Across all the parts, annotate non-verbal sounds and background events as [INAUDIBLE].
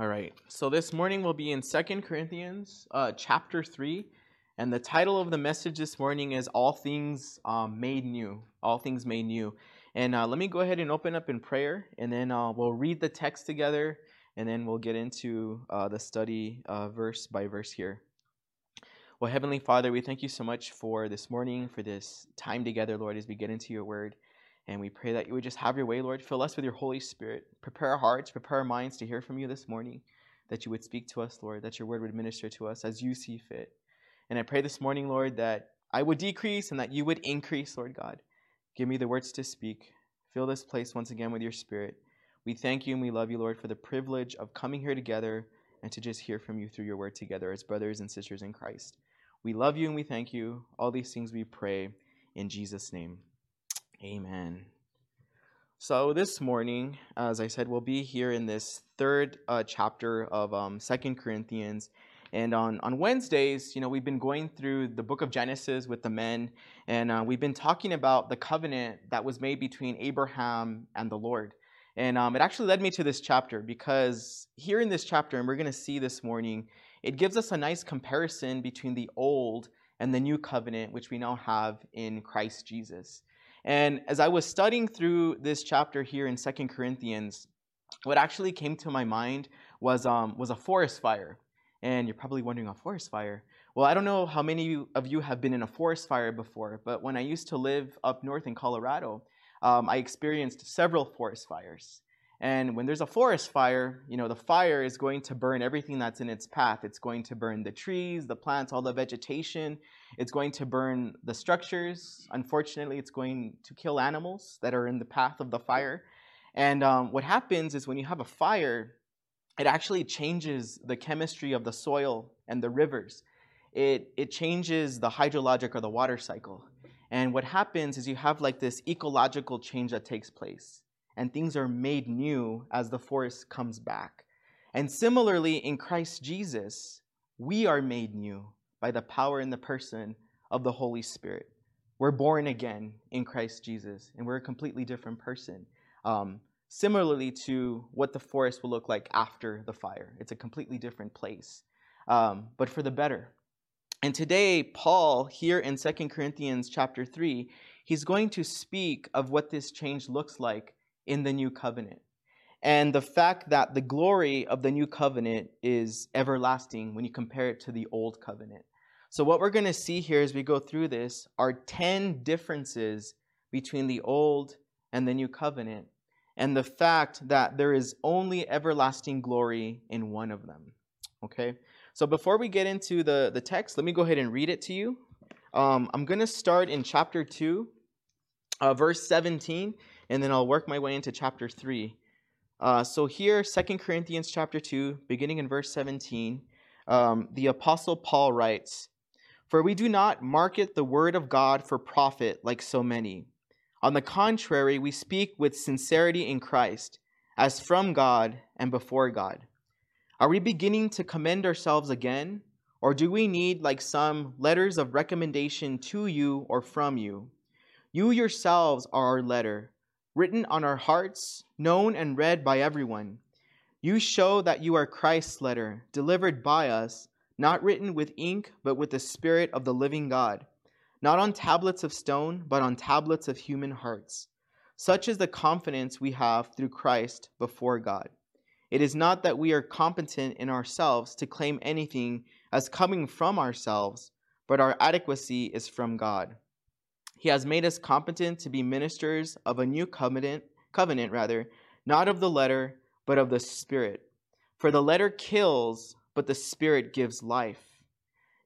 All right. So this morning we'll be in Second Corinthians uh, chapter 3. And the title of the message this morning is All Things um, Made New. All Things Made New. And uh, let me go ahead and open up in prayer, and then uh, we'll read the text together, and then we'll get into uh, the study uh, verse by verse here. Well, Heavenly Father, we thank you so much for this morning, for this time together, Lord, as we get into your word. And we pray that you would just have your way, Lord. Fill us with your Holy Spirit. Prepare our hearts, prepare our minds to hear from you this morning. That you would speak to us, Lord. That your word would minister to us as you see fit. And I pray this morning, Lord, that I would decrease and that you would increase, Lord God. Give me the words to speak. Fill this place once again with your spirit. We thank you and we love you, Lord, for the privilege of coming here together and to just hear from you through your word together as brothers and sisters in Christ. We love you and we thank you. All these things we pray in Jesus' name. Amen. So this morning, as I said, we'll be here in this third uh, chapter of um, Second Corinthians. And on, on Wednesdays, you know, we've been going through the book of Genesis with the men, and uh, we've been talking about the covenant that was made between Abraham and the Lord. And um, it actually led me to this chapter because here in this chapter, and we're going to see this morning, it gives us a nice comparison between the old and the new covenant, which we now have in Christ Jesus. And as I was studying through this chapter here in Second Corinthians, what actually came to my mind was, um, was a forest fire. And you're probably wondering, a forest fire? Well, I don't know how many of you have been in a forest fire before, but when I used to live up north in Colorado, um, I experienced several forest fires. And when there's a forest fire, you know, the fire is going to burn everything that's in its path. It's going to burn the trees, the plants, all the vegetation. It's going to burn the structures. Unfortunately, it's going to kill animals that are in the path of the fire. And um, what happens is when you have a fire, it actually changes the chemistry of the soil and the rivers. It, it changes the hydrologic or the water cycle. And what happens is you have like this ecological change that takes place and things are made new as the forest comes back. And similarly, in Christ Jesus, we are made new by the power and the person of the Holy Spirit. We're born again in Christ Jesus, and we're a completely different person. Um, similarly to what the forest will look like after the fire, it's a completely different place, um, but for the better. And today, Paul, here in 2 Corinthians chapter 3, he's going to speak of what this change looks like in the new covenant. And the fact that the glory of the new covenant is everlasting when you compare it to the old covenant. So, what we're going to see here as we go through this are 10 differences between the old and the new covenant, and the fact that there is only everlasting glory in one of them. Okay? So, before we get into the, the text, let me go ahead and read it to you. Um, I'm going to start in chapter 2, uh, verse 17, and then I'll work my way into chapter 3. Uh, so here, Second Corinthians chapter 2, beginning in verse 17, um, the Apostle Paul writes, For we do not market the word of God for profit like so many. On the contrary, we speak with sincerity in Christ, as from God and before God. Are we beginning to commend ourselves again? Or do we need, like some, letters of recommendation to you or from you? You yourselves are our letter written on our hearts, known and read by everyone. You show that you are Christ's letter, delivered by us, not written with ink, but with the Spirit of the living God, not on tablets of stone, but on tablets of human hearts. Such is the confidence we have through Christ before God. It is not that we are competent in ourselves to claim anything as coming from ourselves, but our adequacy is from God he has made us competent to be ministers of a new covenant, covenant rather, not of the letter, but of the Spirit. For the letter kills, but the Spirit gives life.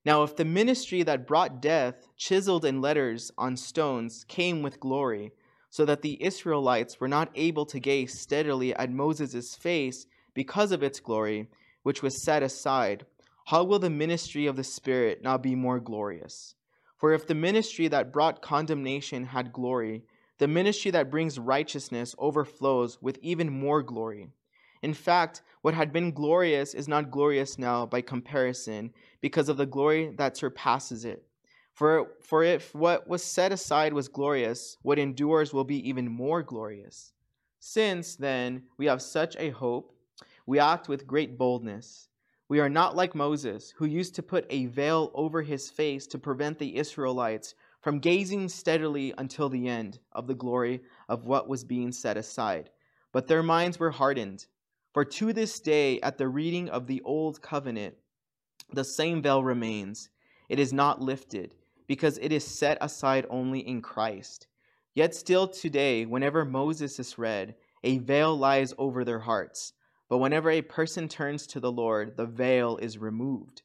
Now, if the ministry that brought death, chiseled in letters on stones, came with glory, so that the Israelites were not able to gaze steadily at Moses' face because of its glory, which was set aside, how will the ministry of the Spirit not be more glorious? For if the ministry that brought condemnation had glory, the ministry that brings righteousness overflows with even more glory. In fact, what had been glorious is not glorious now by comparison, because of the glory that surpasses it. For, for if what was set aside was glorious, what endures will be even more glorious. Since, then, we have such a hope, we act with great boldness. We are not like Moses, who used to put a veil over his face to prevent the Israelites from gazing steadily until the end of the glory of what was being set aside. But their minds were hardened. For to this day, at the reading of the old covenant, the same veil remains. It is not lifted, because it is set aside only in Christ. Yet still today, whenever Moses is read, a veil lies over their hearts. But whenever a person turns to the Lord, the veil is removed.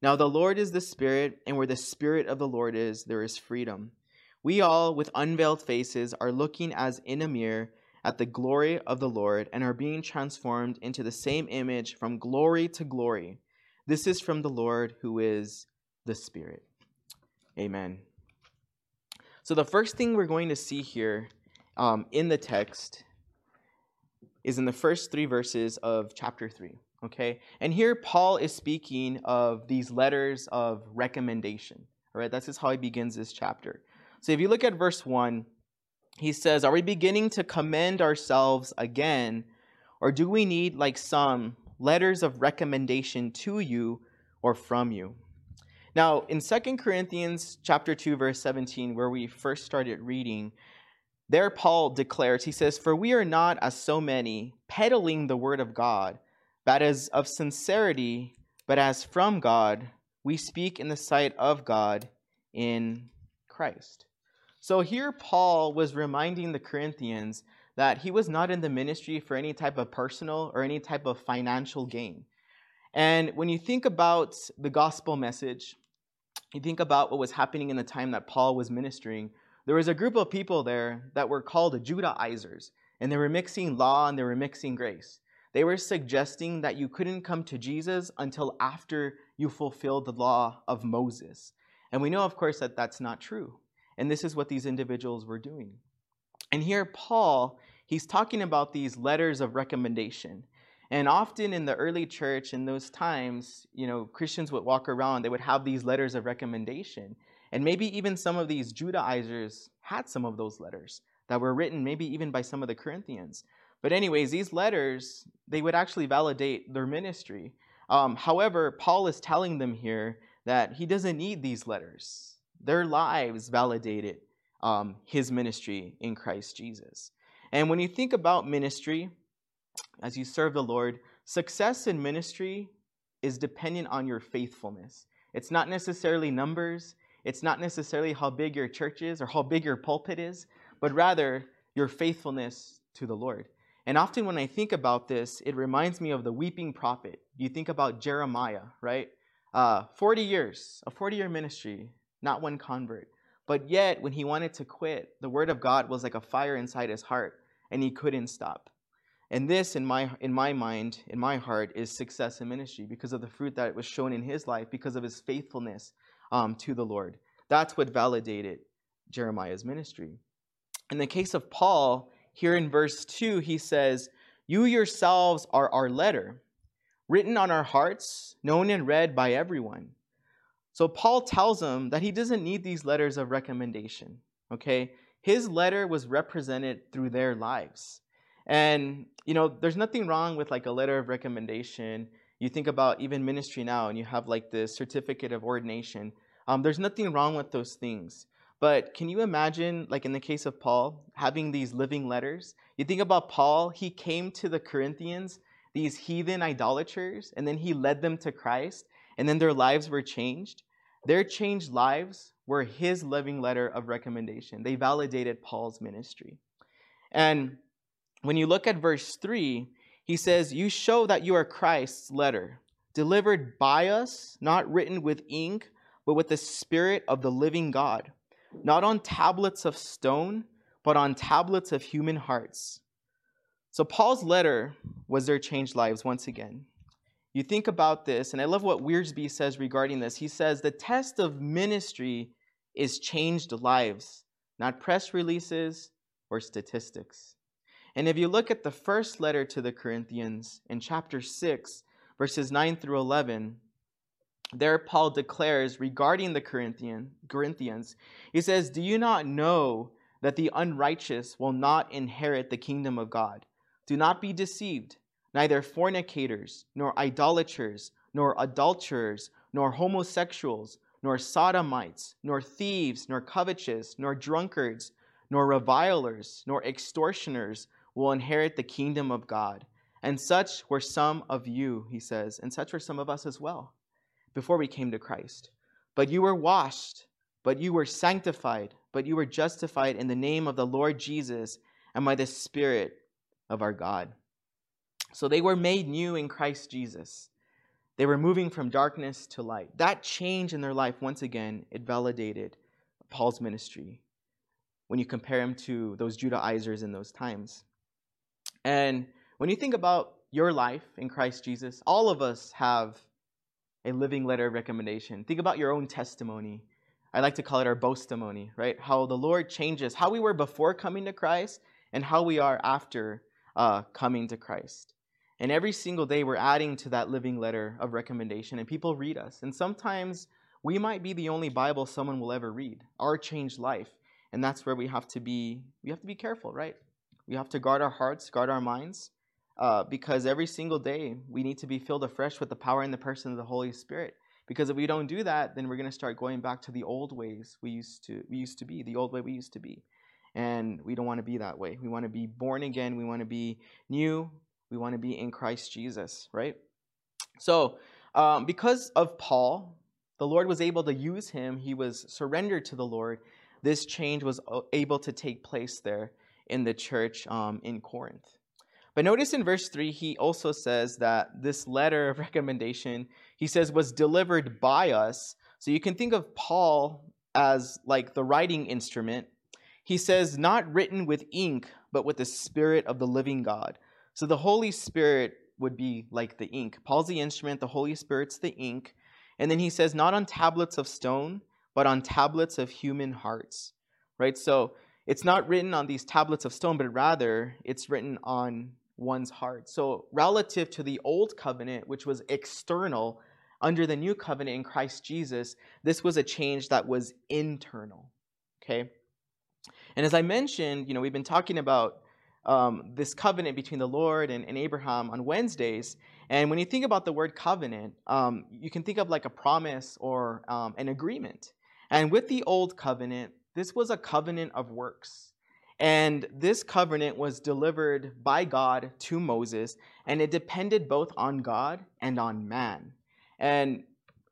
Now the Lord is the Spirit, and where the Spirit of the Lord is, there is freedom. We all, with unveiled faces, are looking as in a mirror at the glory of the Lord and are being transformed into the same image from glory to glory. This is from the Lord who is the Spirit. Amen. So, the first thing we're going to see here um, in the text is in the first three verses of chapter 3. Okay? And here Paul is speaking of these letters of recommendation. All right? That's just how he begins this chapter. So, if you look at verse 1, he says, Are we beginning to commend ourselves again, or do we need, like some, letters of recommendation to you or from you? Now, in 2 Corinthians chapter 2 verse 17 where we first started reading, there Paul declares, he says, "For we are not as so many peddling the word of God, but as of sincerity, but as from God, we speak in the sight of God in Christ." So here Paul was reminding the Corinthians that he was not in the ministry for any type of personal or any type of financial gain. And when you think about the gospel message, you think about what was happening in the time that Paul was ministering, there was a group of people there that were called Judaizers, and they were mixing law and they were mixing grace. They were suggesting that you couldn't come to Jesus until after you fulfilled the law of Moses. And we know, of course, that that's not true. And this is what these individuals were doing. And here, Paul, he's talking about these letters of recommendation. And often in the early church, in those times, you know, Christians would walk around, they would have these letters of recommendation. And maybe even some of these Judaizers had some of those letters that were written, maybe even by some of the Corinthians. But, anyways, these letters, they would actually validate their ministry. Um, however, Paul is telling them here that he doesn't need these letters. Their lives validated um, his ministry in Christ Jesus. And when you think about ministry, as you serve the Lord, success in ministry is dependent on your faithfulness. It's not necessarily numbers, it's not necessarily how big your church is or how big your pulpit is, but rather your faithfulness to the Lord. And often when I think about this, it reminds me of the weeping prophet. You think about Jeremiah, right? Uh, 40 years, a 40 year ministry, not one convert. But yet, when he wanted to quit, the word of God was like a fire inside his heart, and he couldn't stop. And this, in my, in my mind, in my heart, is success in ministry because of the fruit that was shown in his life, because of his faithfulness um, to the Lord. That's what validated Jeremiah's ministry. In the case of Paul, here in verse 2, he says, You yourselves are our letter, written on our hearts, known and read by everyone. So Paul tells them that he doesn't need these letters of recommendation. Okay? His letter was represented through their lives. And you know, there's nothing wrong with like a letter of recommendation. You think about even ministry now, and you have like the certificate of ordination. Um, there's nothing wrong with those things. But can you imagine, like in the case of Paul, having these living letters? You think about Paul, he came to the Corinthians, these heathen idolaters, and then he led them to Christ, and then their lives were changed. Their changed lives were his living letter of recommendation. They validated Paul's ministry. And when you look at verse 3, he says, You show that you are Christ's letter, delivered by us, not written with ink, but with the Spirit of the living God, not on tablets of stone, but on tablets of human hearts. So, Paul's letter was their changed lives once again. You think about this, and I love what Wiersbe says regarding this. He says, The test of ministry is changed lives, not press releases or statistics. And if you look at the first letter to the Corinthians in chapter 6, verses 9 through 11, there Paul declares regarding the Corinthian, Corinthians, he says, Do you not know that the unrighteous will not inherit the kingdom of God? Do not be deceived. neither fornicators, nor idolaters, nor adulterers, nor homosexuals, nor sodomites, nor thieves, nor covetous, nor drunkards, nor revilers, nor extortioners will inherit the kingdom of God. And such were some of you, he says, and such were some of us as well, before we came to Christ. But you were washed, but you were sanctified, but you were justified in the name of the Lord Jesus and by the Spirit of our God. So they were made new in Christ Jesus. They were moving from darkness to light. That change in their life, once again, it validated Paul's ministry when you compare him to those Judaizers in those times. And when you think about your life in Christ Jesus, all of us have a living letter of recommendation. Think about your own testimony. I like to call it our boastimony, right? How the Lord changes how we were before coming to Christ and how we are after uh, coming to Christ. And every single day, we're adding to that living letter of recommendation, and people read us. And sometimes we might be the only Bible someone will ever read, our changed life. And that's where we have to be. We have to be careful, right? We have to guard our hearts, guard our minds, uh, because every single day we need to be filled afresh with the power and the person of the Holy Spirit. Because if we don't do that, then we're going to start going back to the old ways we used to we used to be, the old way we used to be. And we don't want to be that way. We want to be born again. We want to be new. We want to be in Christ Jesus, right? So, um, because of Paul, the Lord was able to use him. He was surrendered to the Lord. This change was uh, able to take place there in the church um, in Corinth. But notice in verse 3, he also says that this letter of recommendation, he says, was delivered by us. So you can think of Paul as like the writing instrument. He says, not written with ink, but with the Spirit of the living God. So the Holy Spirit would be like the ink. Paul's the instrument, the Holy Spirit's the ink. And then he says, not on tablets of stone, but on tablets of human hearts. Right? So it's not written on these tablets of stone, but rather it's written on one's heart. So, relative to the old covenant, which was external, under the new covenant in Christ Jesus, this was a change that was internal. Okay? And as I mentioned, you know, we've been talking about um, this covenant between the Lord and, and, Abraham on Wednesdays. And when you think about the word covenant, um, you can think of like a promise or um, an agreement. And with the old covenant, this was a covenant of works. And this covenant was delivered by God to Moses, and it depended both on God and on man. And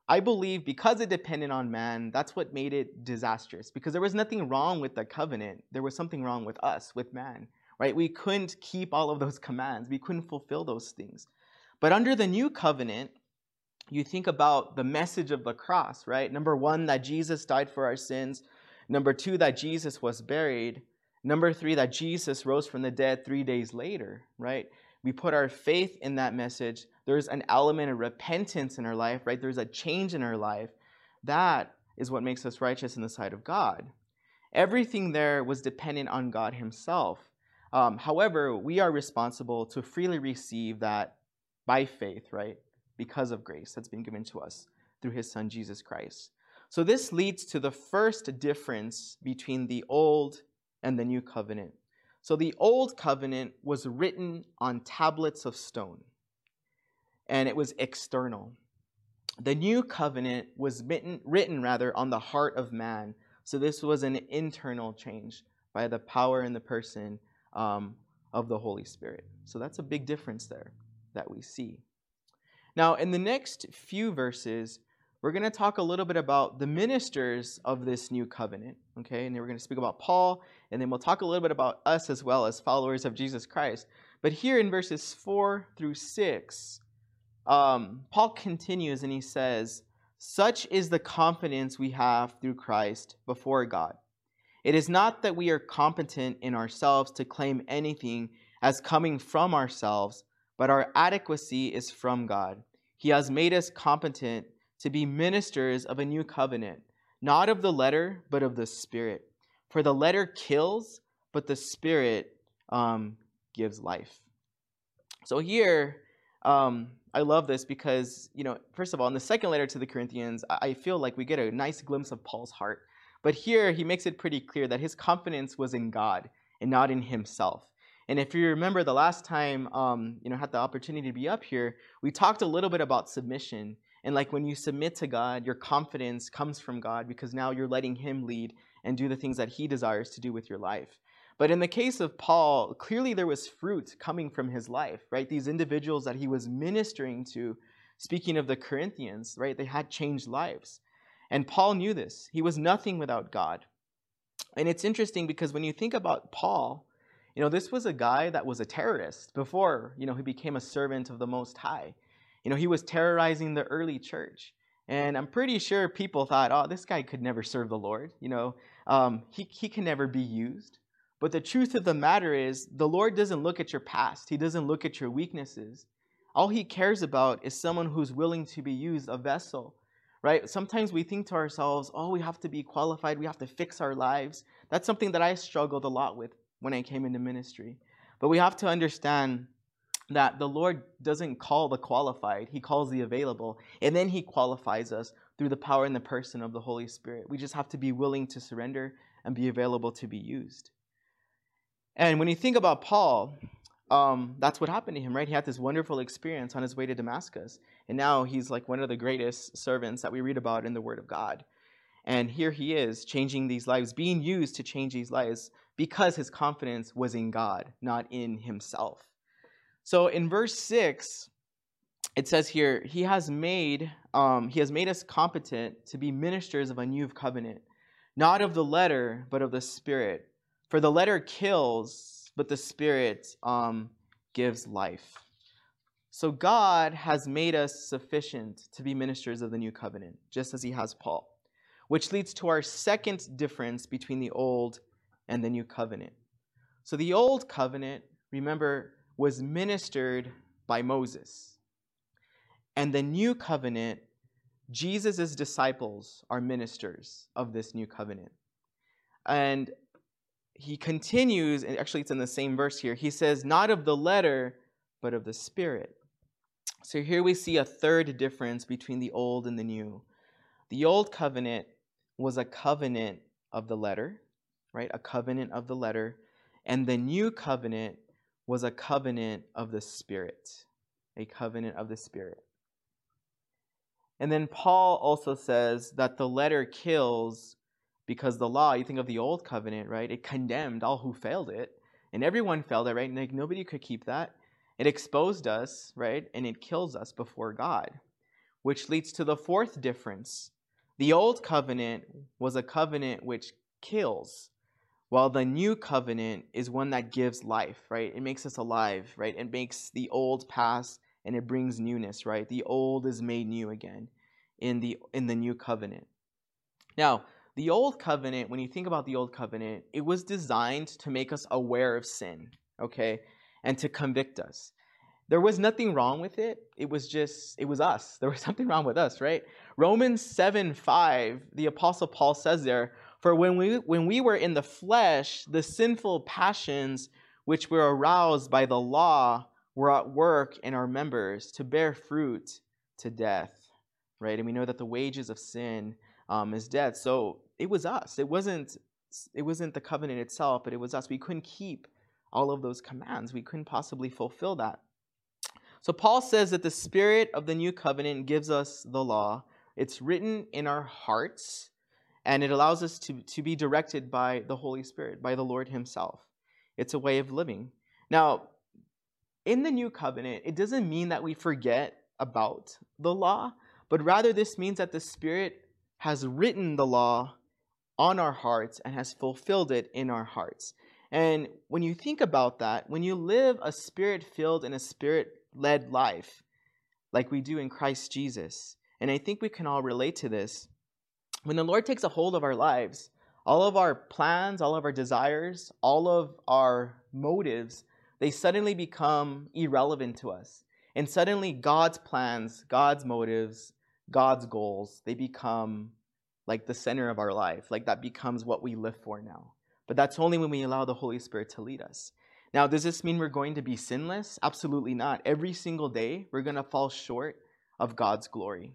I believe because it depended on man, that's what made it disastrous. Because there was nothing wrong with the covenant, there was something wrong with us, with man right? We couldn't keep all of those commands, we couldn't fulfill those things. But under the new covenant, you think about the message of the cross, right? Number one, that Jesus died for our sins. Number two, that Jesus was buried. Number three, that Jesus rose from the dead three days later, right? We put our faith in that message. There's an element of repentance in our life, right? There's a change in our life. That is what makes us righteous in the sight of God. Everything there was dependent on God Himself. Um, however, we are responsible to freely receive that by faith, right? Because of grace that's been given to us through his son Jesus Christ. So this leads to the first difference between the old and the new covenant. So the old covenant was written on tablets of stone, and it was external. The new covenant was written, written rather on the heart of man. So this was an internal change by the power and the person um, of the Holy Spirit. So that's a big difference there that we see. Now, in the next few verses, we're going to talk a little bit about the ministers of this new covenant, okay? And then we're going to speak about Paul, and then we'll talk a little bit about us as well as followers of Jesus Christ. But here in verses 4 through 6, um, Paul continues and he says, Such is the confidence we have through Christ before God. It is not that we are competent in ourselves to claim anything as coming from ourselves, but our adequacy is from God. He has made us competent to be ministers of a new covenant, not of the letter, but of the Spirit. For the letter kills, but the Spirit um, gives life. So here, um, I love this because, you know, first of all, in the second letter to the Corinthians, I feel like we get a nice glimpse of Paul's heart. But here he makes it pretty clear that his confidence was in God and not in himself. And if you remember the last time, um, you know, had the opportunity to be up here, we talked a little bit about submission. And like when you submit to God, your confidence comes from God because now you're letting Him lead and do the things that He desires to do with your life. But in the case of Paul, clearly there was fruit coming from his life, right? These individuals that he was ministering to, speaking of the Corinthians, right? They had changed lives. And Paul knew this. He was nothing without God. And it's interesting because when you think about Paul, you know, this was a guy that was a terrorist before, you know, he became a servant of the Most High. You know, he was terrorizing the early church. And I'm pretty sure people thought, oh, this guy could never serve the Lord. You know, um, he, he can never be used. But the truth of the matter is, the Lord doesn't look at your past, He doesn't look at your weaknesses. All He cares about is someone who's willing to be used, a vessel, right? Sometimes we think to ourselves, oh, we have to be qualified, we have to fix our lives. That's something that I struggled a lot with when I came into ministry. But we have to understand that the Lord doesn't call the qualified, He calls the available. And then He qualifies us through the power and the person of the Holy Spirit. We just have to be willing to surrender and be available to be used. And when you think about Paul, um, that's what happened to him, right? He had this wonderful experience on his way to Damascus. And now he's like one of the greatest servants that we read about in the Word of God. And here he is, changing these lives, being used to change these lives because his confidence was in God, not in himself. So in verse 6, it says here, he has made um, he has made us competent to be ministers of a new covenant, not of the letter, but of the spirit. For the letter kills, but the Spirit um, gives life. So God has made us sufficient to be ministers of the new covenant, just as He has Paul, which leads to our second difference between the old and the new covenant. So the old covenant, remember, was ministered by Moses. And the new covenant, Jesus' disciples are ministers of this new covenant. And he continues, and actually it's in the same verse here. He says, Not of the letter, but of the Spirit. So here we see a third difference between the old and the new. The old covenant was a covenant of the letter, right? A covenant of the letter. And the new covenant was a covenant of the Spirit. A covenant of the Spirit. And then Paul also says that the letter kills, because the law, you think of the old covenant, right? It condemned all who failed it. And everyone failed it, right? Like nobody could keep that. It exposed us, right? And it kills us before God. Which leads to the fourth difference. The old covenant was a covenant which kills, while the new covenant is one that gives life, right? It makes us alive, right? It makes the old pass and it brings newness, right? The old is made new again in the in the new covenant. Now, the old covenant, when you think about the old covenant, it was designed to make us aware of sin, okay, and to convict us. There was nothing wrong with it. It was just, it was us. There was [LAUGHS] something wrong with us, right? Romans 7 5, the Apostle Paul says there, For when we, when we were in the flesh, the sinful passions which were aroused by the law were at work in our members to bear fruit to death, right? And we know that the wages of sin um, is death. So it was us. It wasn't it wasn't the covenant itself, but it was us. We couldn't keep all of those commands. We couldn't possibly fulfill that. So Paul says that the spirit of the new covenant gives us the law. It's written in our hearts, and it allows us to, to be directed by the Holy Spirit, by the Lord Himself. It's a way of living. Now, in the new covenant, it doesn't mean that we forget about the law, but rather this means that the Spirit has written the law on our hearts and has fulfilled it in our hearts. And when you think about that, when you live a spirit filled and a spirit led life, like we do in Christ Jesus, and I think we can all relate to this, when the Lord takes a hold of our lives, all of our plans, all of our desires, all of our motives, they suddenly become irrelevant to us. And suddenly, God's plans, God's motives, God's goals, they become like the center of our life. Like that becomes what we live for now. But that's only when we allow the Holy Spirit to lead us. Now, does this mean we're going to be sinless? Absolutely not. Every single day, we're going to fall short of God's glory.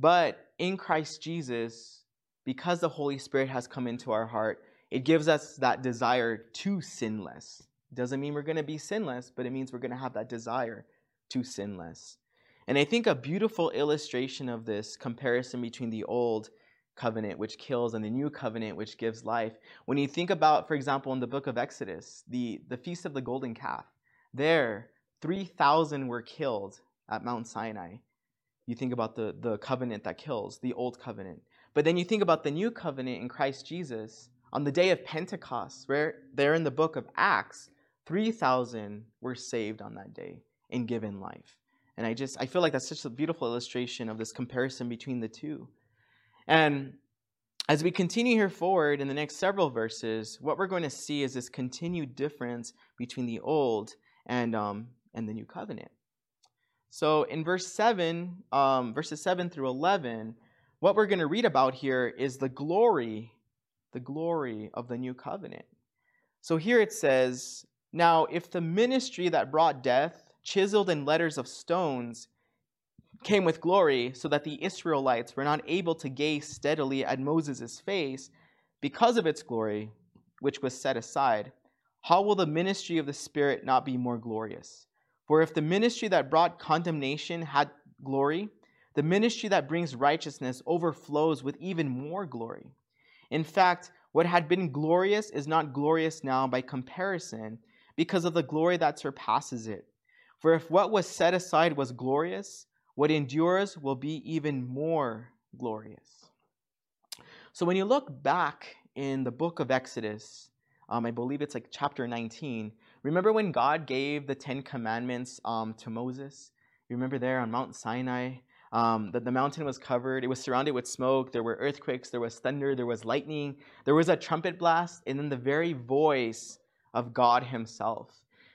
But in Christ Jesus, because the Holy Spirit has come into our heart, it gives us that desire to sin less Doesn't mean we're going to be sinless, but it means we're going to have that desire to sin less. And I think a beautiful illustration of this comparison between the old covenant, which kills, and the new covenant, which gives life. When you think about, for example, in the book of Exodus, the, the Feast of the Golden Calf, there, 3,000 were killed at Mount Sinai. You think about the, the covenant that kills, the old covenant. But then you think about the new covenant in Christ Jesus. On the day of Pentecost, where there in the book of Acts, 3,000 were saved on that day and given life. And I just I feel like that's such a beautiful illustration of this comparison between the two. And as we continue here forward in the next several verses, what we're going to see is this continued difference between the old and um, and the new covenant. So in verse seven, um, verses seven through eleven, what we're going to read about here is the glory, the glory of the new covenant. So here it says, "Now if the ministry that brought death, chiseled in letters of stones, came with glory, so that the Israelites were not able to gaze steadily at Moses' face because of its glory, which was set aside. How will the ministry of the Spirit not be more glorious? For if the ministry that brought condemnation had glory, the ministry that brings righteousness overflows with even more glory. In fact, what had been glorious is not glorious now by comparison because of the glory that surpasses it. For if what was set aside was glorious, what endures will be even more glorious. So when you look back in the book of Exodus, um, I believe it's like chapter 19. Remember when God gave the Ten Commandments um, to Moses? You remember there on Mount Sinai? Um, that the mountain was covered, it was surrounded with smoke, there were earthquakes, there was thunder, there was lightning, there was a trumpet blast, and then the very voice of God Himself.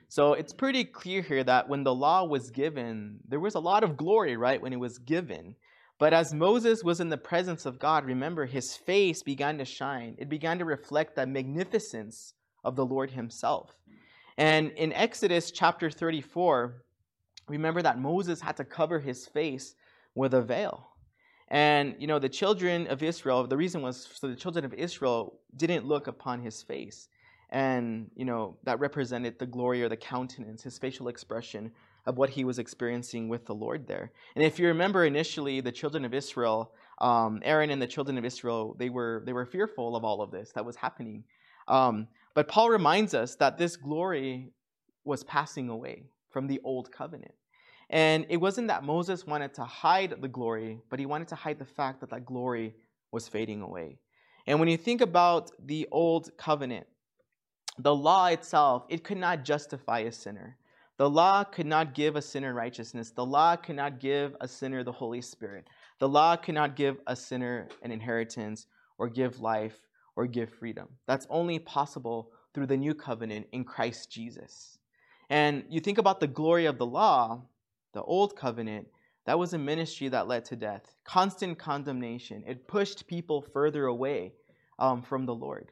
So it's pretty clear here that when the law was given, there was a lot of glory, right, when it was given. But as Moses was in the presence of God, remember, his face began to shine. It began to reflect the magnificence of the Lord himself. And in Exodus chapter 34, remember that Moses had to cover his face with a veil. And, you know, the children of Israel, the reason was so the children of Israel didn't look upon his face. And you know that represented the glory or the countenance his facial expression of what he was experiencing with the lord there. And if you remember initially the children of israel um, aaron and the children of israel they were they were fearful of all of this that was happening. Um, but paul reminds us that this glory was passing away from the old covenant and it wasn't that moses wanted to hide the glory but he wanted to hide the fact that that glory was fading away and when you think about the old covenant the law itself, it could not justify a sinner. The law could not give a sinner righteousness. The law could not give a sinner the Holy Spirit. The law could not give a sinner an inheritance or give life or give freedom. That's only possible through the new covenant in Christ Jesus. And you think about the glory of the law, the old covenant, that was a ministry that led to death, constant condemnation. It pushed people further away um, from the Lord.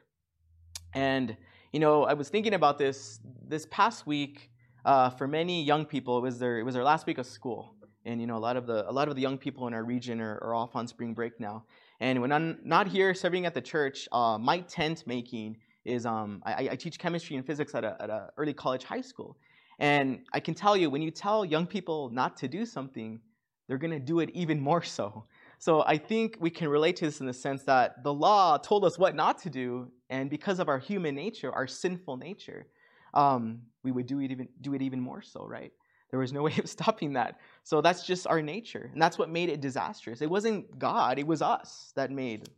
And you know, I was thinking about this this past week. Uh, for many young people, it was their it was their last week of school, and you know, a lot of the a lot of the young people in our region are, are off on spring break now. And when I'm not here serving at the church, uh, my tent making is um, I, I, teach chemistry and physics at a, at a early college high school, and I can tell you when you tell young people not to do something, they're gonna do it even more so. So I think we can relate to this in the sense that the law told us what not to do, and because of our human nature, our sinful nature, um, we would do it even do it even more so, right? There was no [LAUGHS] way of stopping that. So that's just our nature, and that's what made it disastrous. It wasn't God; it was us that made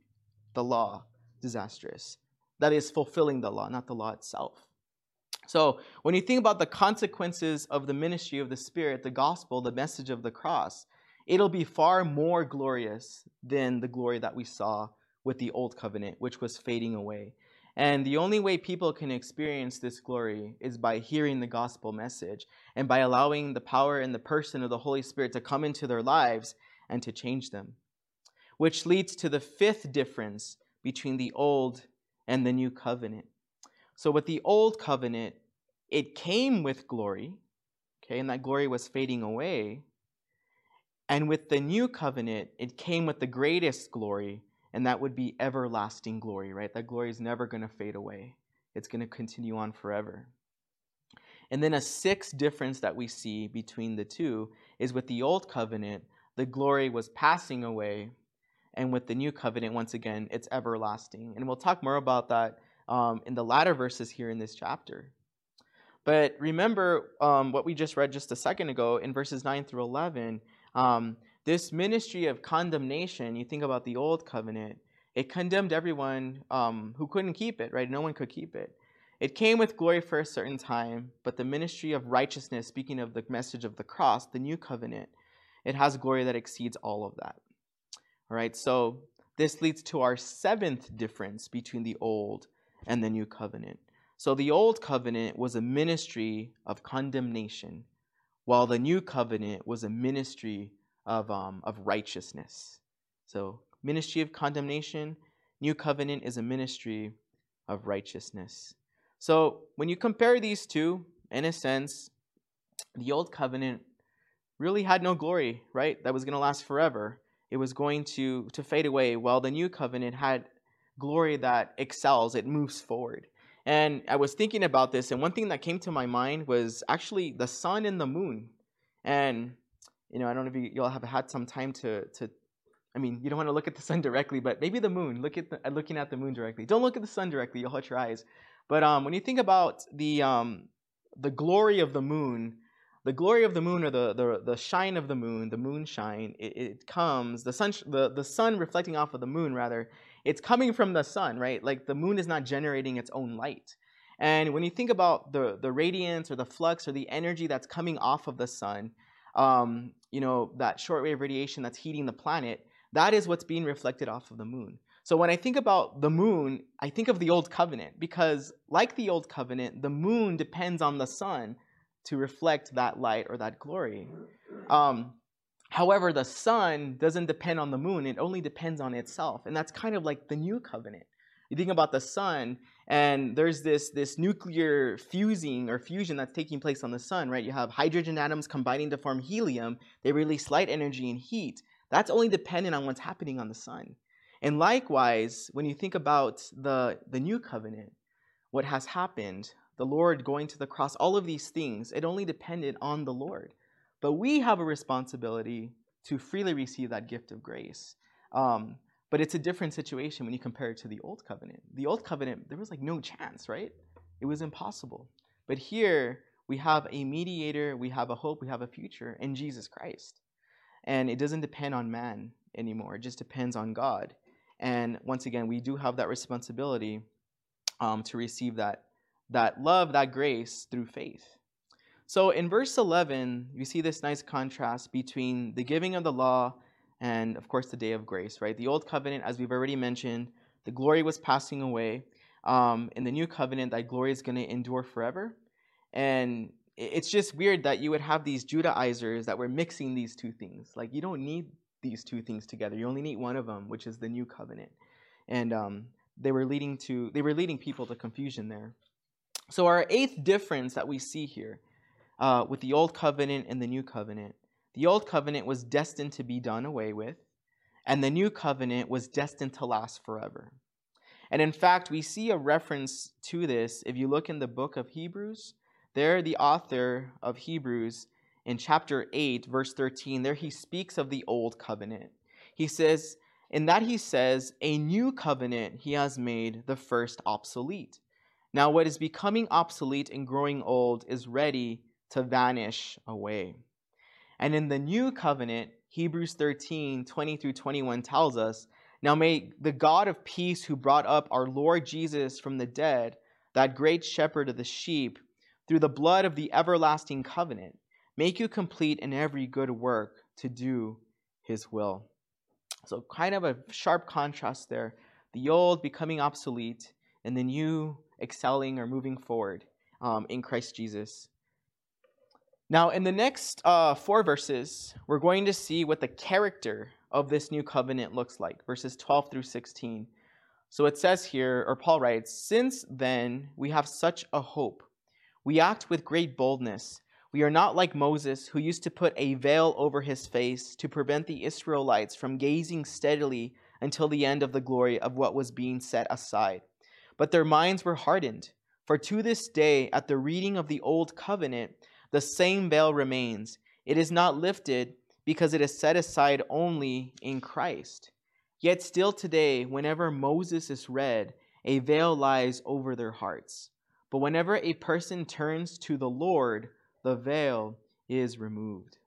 the law disastrous. That is fulfilling the law, not the law itself. So when you think about the consequences of the ministry of the Spirit, the gospel, the message of the cross, it'll be far more glorious than the glory that we saw with the old covenant, which was fading away. And the only way people can experience this glory is by hearing the gospel message and by allowing the power and the person of the Holy Spirit to come into their lives and to change them. Which leads to the fifth difference between the old and the new covenant. So, with the old covenant, it came with glory, okay, and that glory was fading away. And with the new covenant, it came with the greatest glory, and that would be everlasting glory, right? That glory is never going to fade away, it's going to continue on forever. And then a sixth difference that we see between the two is with the old covenant, the glory was passing away. And with the new covenant, once again, it's everlasting. And we'll talk more about that um, in the latter verses here in this chapter. But remember um, what we just read just a second ago in verses 9 through 11. Um, this ministry of condemnation, you think about the old covenant, it condemned everyone um, who couldn't keep it, right? No one could keep it. It came with glory for a certain time, but the ministry of righteousness, speaking of the message of the cross, the new covenant, it has glory that exceeds all of that. All right, so this leads to our seventh difference between the old and the new covenant. So the old covenant was a ministry of condemnation, while the new covenant was a ministry of, um, of righteousness. So, ministry of condemnation, new covenant is a ministry of righteousness. So when you compare these two, in a sense, the old covenant really had no glory, right? That was going to last forever. It was going to, to fade away, while the new covenant had glory that excels, it moves forward. And I was thinking about this, and one thing that came to my mind was actually the sun and the moon. And, you know, I don't know if you, y'all have had some time to, to I mean, you don't want to look at the sun directly, but maybe the moon. Look at the, looking at the moon directly. Don't look at the sun directly; you'll hurt your eyes. But um, when you think about the um, the glory of the moon, the glory of the moon or the, the, the shine of the moon, the moonshine, it, it comes, the sun, the, the sun reflecting off of the moon, rather, it's coming from the sun, right? Like the moon is not generating its own light. And when you think about the, the radiance or the flux or the energy that's coming off of the sun, um, you know, that shortwave radiation that's heating the planet, that is what's being reflected off of the moon. So when I think about the moon, I think of the old covenant because, like the old covenant, the moon depends on the sun to reflect that light or that glory. Um, however, the sun doesn't depend on the moon, it only depends on itself. And that's kind of like the new covenant. You think about the sun, and there's this, this nuclear fusing or fusion that's taking place on the sun, right? You have hydrogen atoms combining to form helium, they release light energy and heat. That's only dependent on what's happening on the sun. And likewise, when you think about the, the new covenant, what has happened, the Lord going to the cross, all of these things, it only depended on the Lord. But we have a responsibility to freely receive that gift of grace. Um, but it's a different situation when you compare it to the old covenant. The old covenant, there was like no chance, right? It was impossible. But here, we have a mediator, we have a hope, we have a future in Jesus Christ. And it doesn't depend on man anymore, it just depends on God. And once again, we do have that responsibility um, to receive that, that love, that grace through faith. So in verse 11, you see this nice contrast between the giving of the law and, of course, the day of grace, right? The old covenant, as we've already mentioned, the glory was passing away. Um, in the new covenant, that glory is going to endure forever. And it's just weird that you would have these Judaizers that were mixing these two things. Like, you don't need these two things together. You only need one of them, which is the new covenant. And um, they were leading to they were leading people to confusion there. So our eighth difference that we see here uh, with the old covenant and the new covenant, the old covenant was destined to be done away with, and the new covenant was destined to last forever. And in fact, we see a reference to this if you look in the book of Hebrews. There, the author of Hebrews in chapter 8, verse 13, there he speaks of the old covenant. He says, in that he says, a new covenant he has made the first obsolete. Now, what is becoming obsolete and growing old is ready to vanish away. And in the new covenant, Hebrews 13, 20 through 21 tells us, Now may the God of peace, who brought up our Lord Jesus from the dead, that great shepherd of the sheep, through the blood of the everlasting covenant, make you complete in every good work to do his will. So, kind of a sharp contrast there. The old becoming obsolete, and the new excelling or moving forward um, in Christ Jesus. Now, in the next uh, four verses, we're going to see what the character of this new covenant looks like, verses 12 through 16. So it says here, or Paul writes, Since then we have such a hope, we act with great boldness we are not like Moses, who used to put a veil over his face to prevent the Israelites from gazing steadily until the end of the glory of what was being set aside. But their minds were hardened. For to this day, at the reading of the old covenant, the same veil remains. It is not lifted because it is set aside only in Christ. Yet still today, whenever Moses is read, a veil lies over their hearts. But whenever a person turns to the Lord, the veil is removed.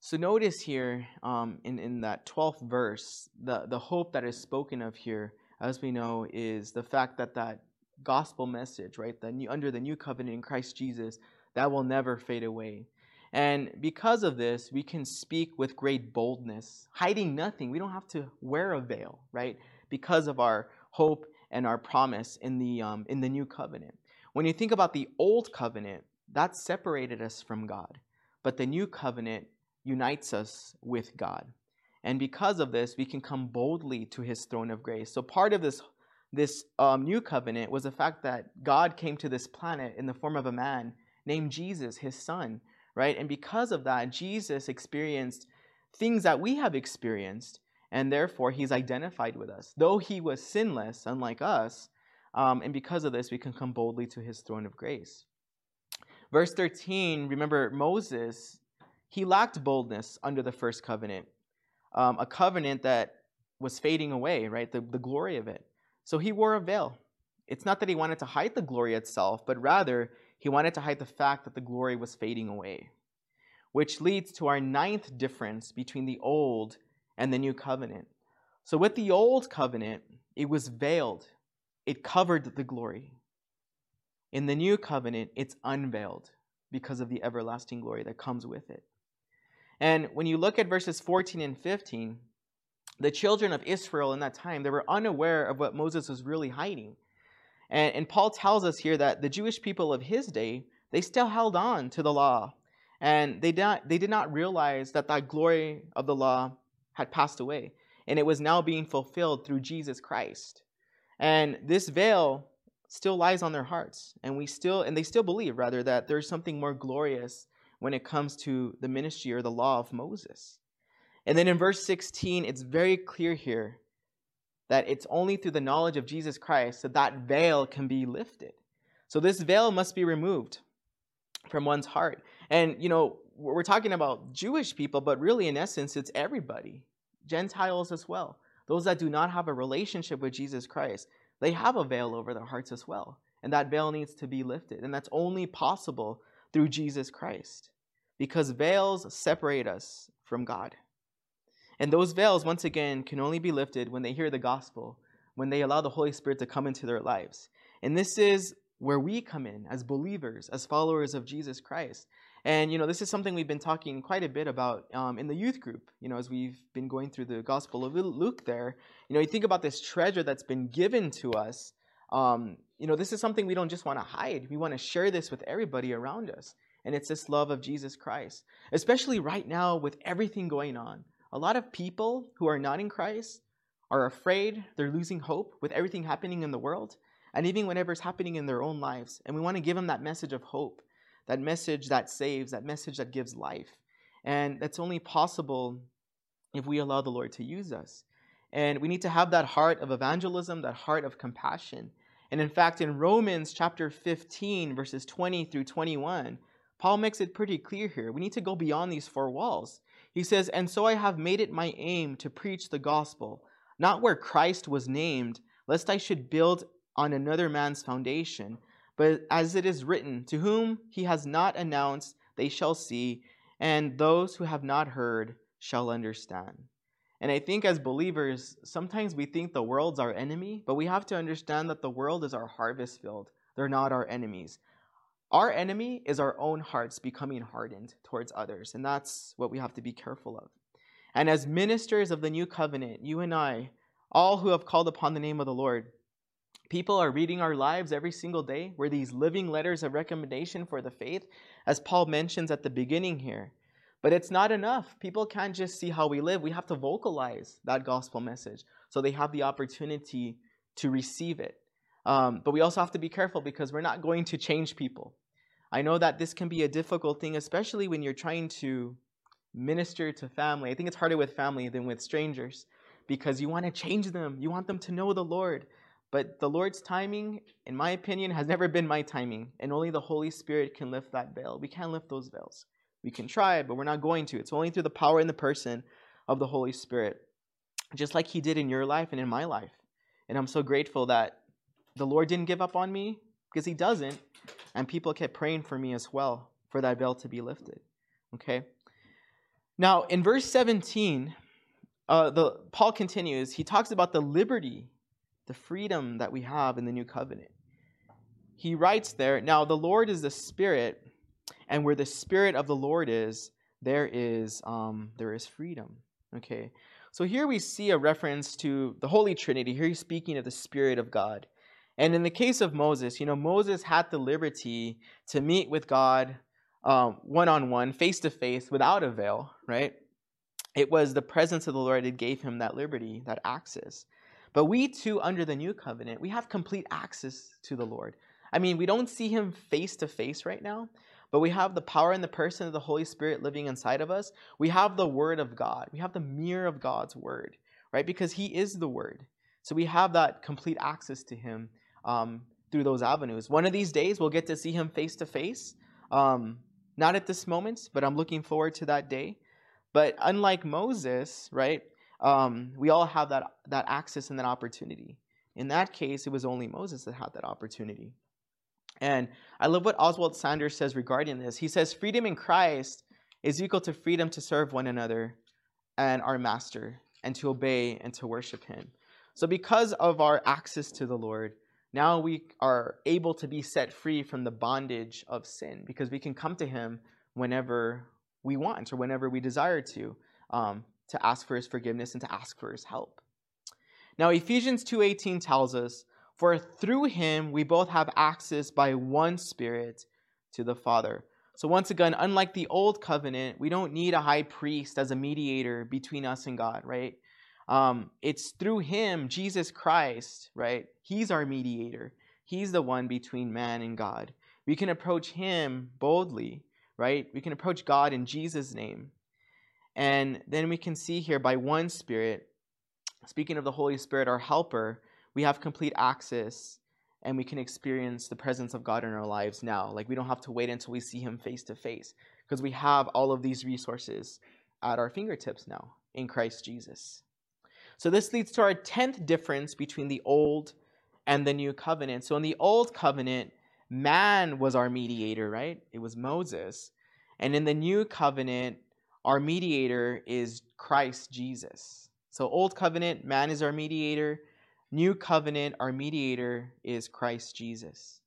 So notice here um, in, in that 12th verse, the, the hope that is spoken of here, as we know, is the fact that that gospel message, right, the new, under the new covenant in Christ Jesus, that will never fade away. And because of this, we can speak with great boldness, hiding nothing. We don't have to wear a veil, right? Because of our hope and our promise in the, um, in the new covenant. When you think about the old covenant, that separated us from God. But the new covenant unites us with God. And because of this, we can come boldly to his throne of grace. So part of this, this um, new covenant was the fact that God came to this planet in the form of a man named Jesus, his son, right? And because of that, Jesus experienced things that we have experienced, and therefore he's identified with us. Though he was sinless, unlike us, um, and because of this, we can come boldly to his throne of grace. Verse 13, remember Moses, he lacked boldness under the first covenant, um, a covenant that was fading away, right? The, the glory of it. So he wore a veil. It's not that he wanted to hide the glory itself, but rather he wanted to hide the fact that the glory was fading away. Which leads to our ninth difference between the old and the new covenant. So, with the old covenant, it was veiled, it covered the glory. In the new covenant, it's unveiled because of the everlasting glory that comes with it. And when you look at verses 14 and 15, the children of Israel in that time, they were unaware of what Moses was really hiding. And, and Paul tells us here that the Jewish people of his day, they still held on to the law. And they did not, they did not realize that that glory of the law had passed away. And it was now being fulfilled through Jesus Christ. And this veil still lies on their hearts and we still and they still believe rather that there's something more glorious when it comes to the ministry or the law of Moses. And then in verse 16 it's very clear here that it's only through the knowledge of Jesus Christ that that veil can be lifted. So this veil must be removed from one's heart. And you know, we're talking about Jewish people, but really in essence it's everybody, Gentiles as well. Those that do not have a relationship with Jesus Christ they have a veil over their hearts as well. And that veil needs to be lifted. And that's only possible through Jesus Christ because veils separate us from God. And those veils, once again, can only be lifted when they hear the gospel, when they allow the Holy Spirit to come into their lives. And this is where we come in as believers, as followers of Jesus Christ. And you know, this is something we've been talking quite a bit about um, in the youth group. You know, as we've been going through the Gospel of Luke, there, you know, you think about this treasure that's been given to us. Um, you know, this is something we don't just want to hide. We want to share this with everybody around us, and it's this love of Jesus Christ. Especially right now with everything going on, a lot of people who are not in Christ are afraid. They're losing hope with everything happening in the world, and even whatever's happening in their own lives. And we want to give them that message of hope that message that saves, that message that gives life. And that's only possible if we allow the Lord to use us. And we need to have that heart of evangelism, that heart of compassion. And in fact, in Romans chapter 15, verses 20 through 21, Paul makes it pretty clear here. We need to go beyond these four walls. He says, And so I have made it my aim to preach the gospel, not where Christ was named, lest I should build on another man's foundation. But as it is written, To whom he has not announced, they shall see, and those who have not heard shall understand. And I think as believers, sometimes we think the world's our enemy, but we have to understand that the world is our harvest field. They're not our enemies. Our enemy is our own hearts becoming hardened towards others, and that's what we have to be careful of. And as ministers of the new covenant, you and I, all who have called upon the name of the Lord, People are reading our lives every single day. We're these living letters of recommendation for the faith, as Paul mentions at the beginning here. But it's not enough. People can't just see how we live. We have to vocalize that gospel message so they have the opportunity to receive it. Um, but we also have to be careful because we're not going to change people. I know that this can be a difficult thing, especially when you're trying to minister to family. I think it's harder with family than with strangers because you want to change them, you want them to know the Lord. But the Lord's timing, in my opinion, has never been my timing, and only the Holy Spirit can lift that veil. We can't lift those veils. We can try, but we're not going to. It's only through the power and the person of the Holy Spirit, just like He did in your life and in my life. And I'm so grateful that the Lord didn't give up on me because He doesn't, and people kept praying for me as well for that veil to be lifted. Okay? Now, in verse 17, uh, the, Paul continues. He talks about the liberty the freedom that we have in the new covenant. He writes there, Now the Lord is the Spirit, and where the Spirit of the Lord is, there is um, there is freedom. Okay. So here we see a reference to the Holy Trinity. Here he's speaking of the Spirit of God. And in the case of Moses, you know, Moses had the liberty to meet with God um, one on one, face to face, without a veil, right? It was the presence of the Lord that gave him that liberty, that access. But we too, under the new covenant, we have complete access to the Lord. I mean, we don't see him face to face right now, but we have the power and the person of the Holy Spirit living inside of us. We have the Word of God. We have the mirror of God's Word, right? Because He is the Word. So we have that complete access to Him um, through those avenues. One of these days, we'll get to see Him face to face. Not at this moment, but I'm looking forward to that day. But unlike Moses, right? um, we all have that, that access and that opportunity. In that case, it was only Moses that had that opportunity. And I love what Oswald Sanders says regarding this. He says, Freedom in Christ is equal to freedom to serve one another and our master, and to obey and to worship him. So, because of our access to the Lord, now we are able to be set free from the bondage of sin because we can come to him whenever we want or whenever we desire to. Um, to ask for his forgiveness and to ask for his help. Now Ephesians 2:18 tells us, "For through him we both have access by one spirit to the Father." So once again, unlike the old covenant, we don't need a high priest as a mediator between us and God, right? Um, it's through him, Jesus Christ, right? He's our mediator. He's the one between man and God. We can approach him boldly, right? We can approach God in Jesus' name. And then we can see here by one Spirit, speaking of the Holy Spirit, our helper, we have complete access and we can experience the presence of God in our lives now. Like we don't have to wait until we see Him face to face because we have all of these resources at our fingertips now in Christ Jesus. So this leads to our 10th difference between the old and the new covenant. So in the old covenant, man was our mediator, right? It was Moses. And in the new covenant, our mediator is Christ Jesus. So, Old Covenant, man is our mediator. New Covenant, our mediator is Christ Jesus.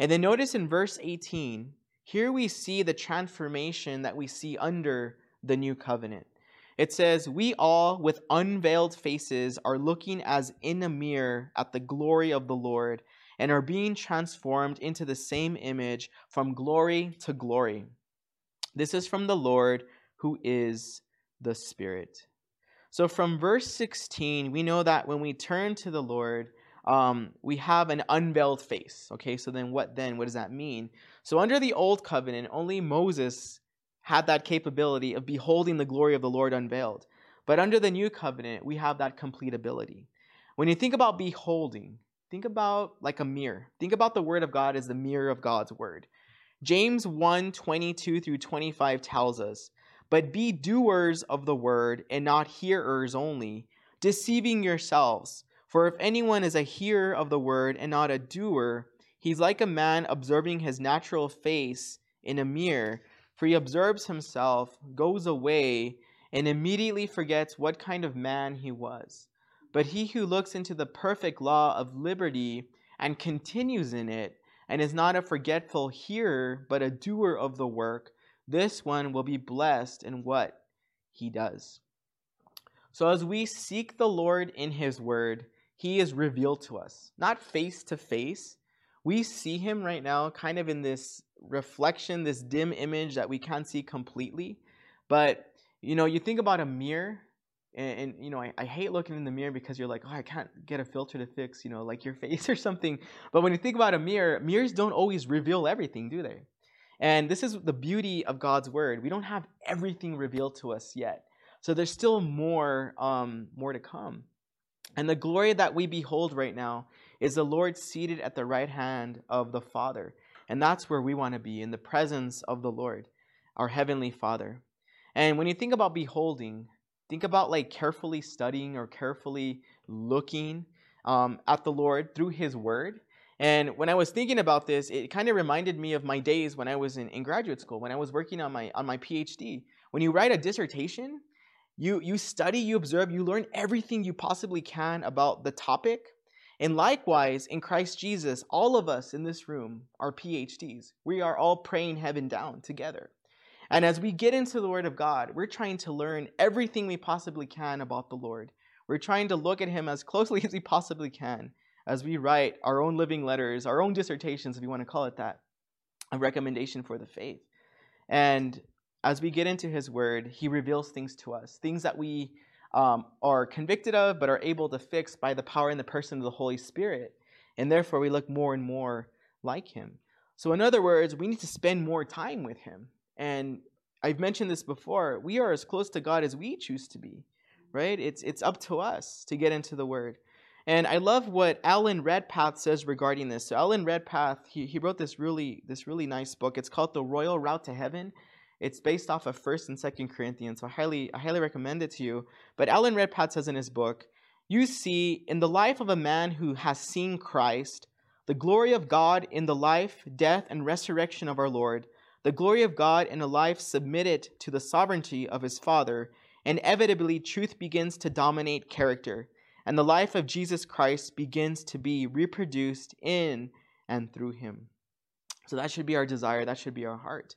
And then notice in verse 18, here we see the transformation that we see under the new covenant. It says, We all, with unveiled faces, are looking as in a mirror at the glory of the Lord and are being transformed into the same image from glory to glory this is from the Lord who is the Spirit. So from verse 16, we know that when we turn to the Lord, um, we have an unveiled face. Okay, so then what then? What does that mean? So under the old covenant, only Moses had that capability of beholding the glory of the Lord unveiled. But under the new covenant, we have that complete ability. When you think about beholding, think about like a mirror. Think about the word of God as the mirror of God's word. James 1 22 through 25 tells us, But be doers of the word and not hearers only, deceiving yourselves. For if anyone is a hearer of the word and not a doer, he's like a man observing his natural face in a mirror. For he observes himself, goes away, and immediately forgets what kind of man he was. But he who looks into the perfect law of liberty and continues in it, and is not a forgetful hearer, but a doer of the work, this one will be blessed in what he does. So, as we seek the Lord in his word, he is revealed to us, not face to face. We see him right now kind of in this reflection, this dim image that we can't see completely. But, you know, you think about a mirror, and, and, you know I, I hate looking in the mirror because you're like oh i can't get a filter to fix you know like your [LAUGHS] face or something. But when you think about a mirror mirrors don't always reveal everything do they? And this is the beauty of god's word. We don't have everything revealed to us yet. So there's still more um, more to come. And the glory that we behold right now is the Lord seated at the right hand of the Father. And that's where we want to be, in the presence of the Lord, our Heavenly Father. And when you think about beholding, think about like carefully studying or carefully looking um, at the Lord through His Word. And when I was thinking about this, it kind of reminded me of my days when I was in, in graduate school, when I was working on my on my PhD. When you write a dissertation, you you study, you observe, you learn everything you possibly can about the topic. And likewise, in Christ Jesus, all of us in this room are PhDs. We are all praying heaven down together. And as we get into the Word of God, we're trying to learn everything we possibly can about the Lord. We're trying to look at Him as closely [LAUGHS] as we possibly can as we write our own living letters, our own dissertations, if you want to call it that, a recommendation for the faith. And as we get into His Word, He reveals things to us, things that we um, are convicted of, but are able to fix by the power and the person of the Holy Spirit. And therefore, we look more and more like Him. So, in other words, we need to spend more time with Him. And I've mentioned this before. We are as close to God as we choose to be, right? It's, it's up to us to get into the Word. And I love what Alan Redpath says regarding this. So Alan Redpath, he, he wrote this really this really nice book. It's called The Royal Route to Heaven. It's based off of First and Second Corinthians, so I highly I highly recommend it to you. But Alan Redpath says in his book, you see in the life of a man who has seen Christ, the glory of God in the life, death, and resurrection of our Lord, the glory of God in a life submitted to the sovereignty of his Father, inevitably truth begins to dominate character and the life of Jesus Christ begins to be reproduced in and through him. So that should be our desire, that should be our heart,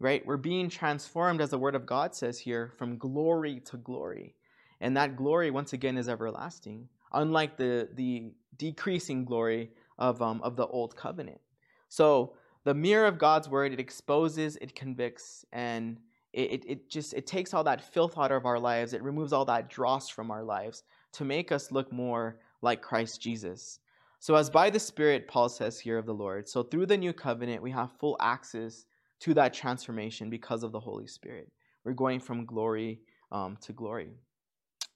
right? We're being transformed, as the Word of God says here, from glory to glory. And that glory, once again, is everlasting, unlike the, the decreasing glory of, um, of the old covenant. So the mirror of God's Word, it exposes, it convicts, and it, it, just it takes all that filth out of our lives it removes all that dross from our lives to make us look more like Christ Jesus. So, as by the Spirit, Paul says here of the Lord, so through the new covenant, we have full access to that transformation because of the Holy Spirit. We're going from glory um, to glory.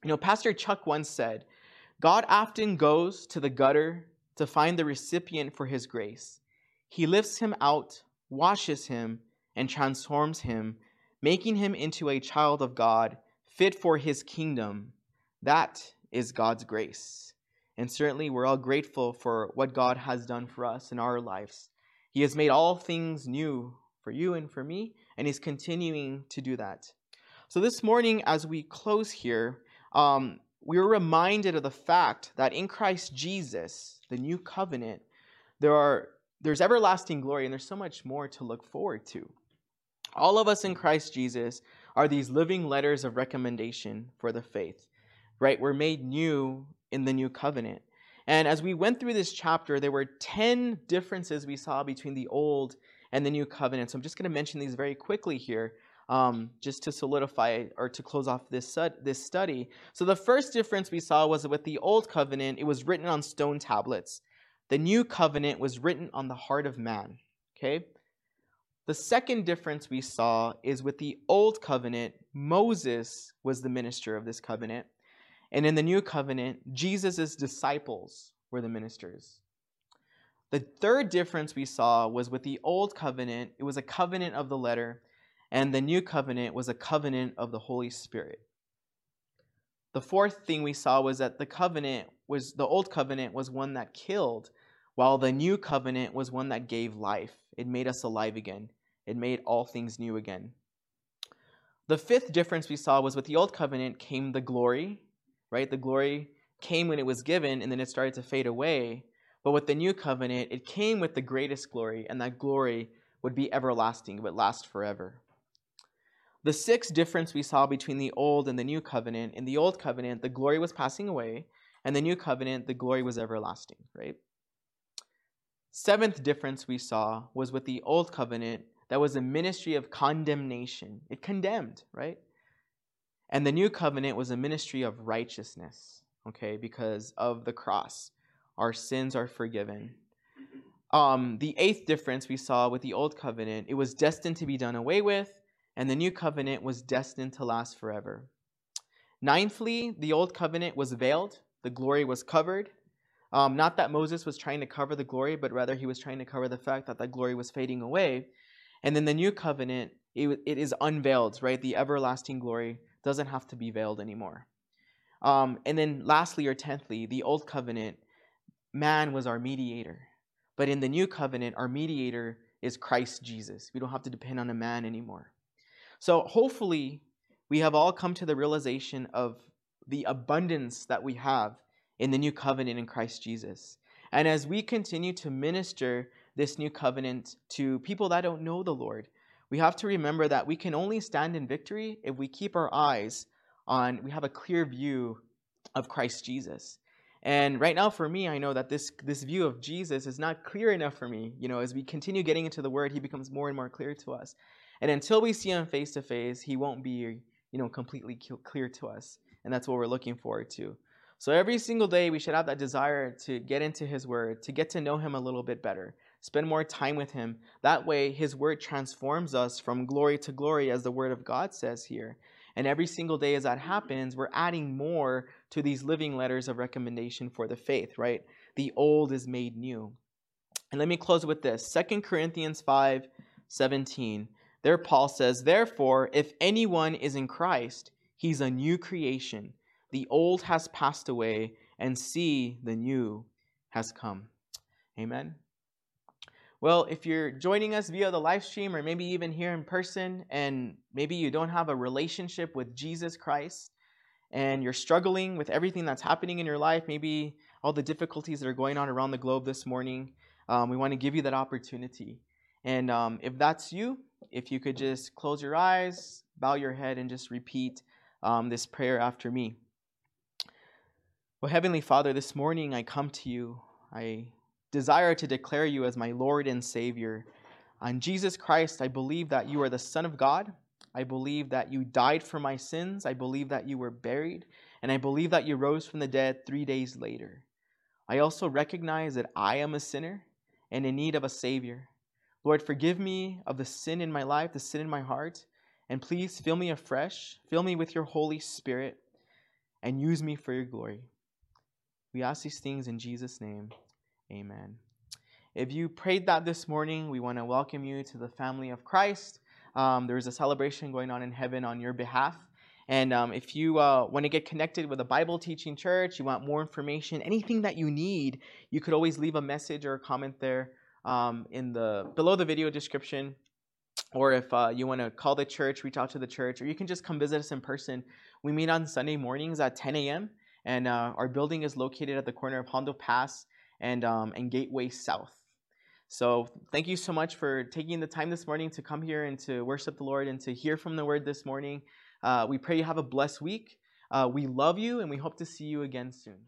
You know, Pastor Chuck once said, God often goes to the gutter to find the recipient for his grace. He lifts him out, washes him, and transforms him, making him into a child of God, fit for his kingdom. That is God's grace. And certainly we're all grateful for what God has done for us in our lives. He has made all things new for you and for me, and He's continuing to do that. So this morning, as we close here, um, we are reminded of the fact that in Christ Jesus, the new covenant, there are there's everlasting glory and there's so much more to look forward to. All of us in Christ Jesus are these living letters of recommendation for the faith right? We're made new in the new covenant. And as we went through this chapter, there were 10 differences we saw between the old and the new covenant. So I'm just going to mention these very quickly here, um, just to solidify or to close off this, this study. So the first difference we saw was with the old covenant, it was written on stone tablets. The new covenant was written on the heart of man. Okay? The second difference we saw is with the old covenant, Moses was the minister of this covenant. And in the new covenant, Jesus' disciples were the ministers. The third difference we saw was with the old covenant, it was a covenant of the letter, and the new covenant was a covenant of the Holy Spirit. The fourth thing we saw was that the covenant was the old covenant was one that killed, while the new covenant was one that gave life. It made us alive again. It made all things new again. The fifth difference we saw was with the old covenant came the glory, right? The glory came when it was given and then it started to fade away. But with the new covenant, it came with the greatest glory, and that glory would be everlasting, it would last forever. The sixth difference we saw between the old and the new covenant in the old covenant, the glory was passing away, and the new covenant, the glory was everlasting, right? Seventh difference we saw was with the old covenant, that was a ministry of condemnation. It condemned, right? And the new covenant was a ministry of righteousness, okay, because of the cross. Our sins are forgiven. Um, the eighth difference we saw with the old covenant, it was destined to be done away with, and the new covenant was destined to last forever. Ninthly, the old covenant was veiled, the glory was covered. Um, not that Moses was trying to cover the glory, but rather he was trying to cover the fact that that glory was fading away. And then the new covenant, it, it is unveiled, right? The everlasting glory doesn't have to be veiled anymore. Um, and then lastly or tenthly, the old covenant, man was our mediator. But in the new covenant, our mediator is Christ Jesus. We don't have to depend on a man anymore. So hopefully, we have all come to the realization of the abundance that we have in the new covenant in Christ Jesus. And as we continue to minister this new covenant to people that don't know the Lord, we have to remember that we can only stand in victory if we keep our eyes on, we have a clear view of Christ Jesus. And right now, for me, I know that this, this view of Jesus is not clear enough for me. You know, as we continue getting into the Word, He becomes more and more clear to us. And until we see Him face to face, He won't be, you know, completely clear to us. And that's what we're looking forward to. So every single day, we should have that desire to get into His Word, to get to know Him a little bit better, spend more time with Him. That way, His Word transforms us from glory to glory, as the Word of God says here. And every single day as that happens, we're adding more to these living letters of recommendation for the faith, right? The old is made new. And let me close with this Second Corinthians 5 17. There, Paul says, Therefore, if anyone is in Christ, he's a new creation. The old has passed away, and see, the new has come. Amen. Well, if you're joining us via the live stream or maybe even here in person, and maybe you don't have a relationship with Jesus Christ, and you're struggling with everything that's happening in your life, maybe all the difficulties that are going on around the globe this morning, um, we want to give you that opportunity. And um, if that's you, if you could just close your eyes, bow your head, and just repeat um, this prayer after me. Well, Heavenly Father, this morning I come to you. I desire to declare you as my Lord and Savior. On Jesus Christ, I believe that you are the Son of God. I believe that you died for my sins. I believe that you were buried. And I believe that you rose from the dead three days later. I also recognize that I am a sinner and in need of a Savior. Lord, forgive me of the sin in my life, the sin in my heart, and please fill me afresh. Fill me with your Holy Spirit and use me for your glory. We ask these things in Jesus' name. Amen. If you prayed that this morning, we want to welcome you to the family of Christ. Um, there is a celebration going on in heaven on your behalf. And um, if you uh, want to get connected with a Bible teaching church, you want more information, anything that you need, you could always leave a message or a comment there um, in the below the video description. Or if uh, you want to call the church, reach out to the church, or you can just come visit us in person. We meet on Sunday mornings at 10 a.m. And uh, our building is located at the corner of Hondo Pass and, um, and Gateway South. So thank you so much for taking the time this morning to come here and to worship the Lord and to hear from the word this morning. Uh, we pray you have a blessed week. Uh, we love you and we hope to see you again soon.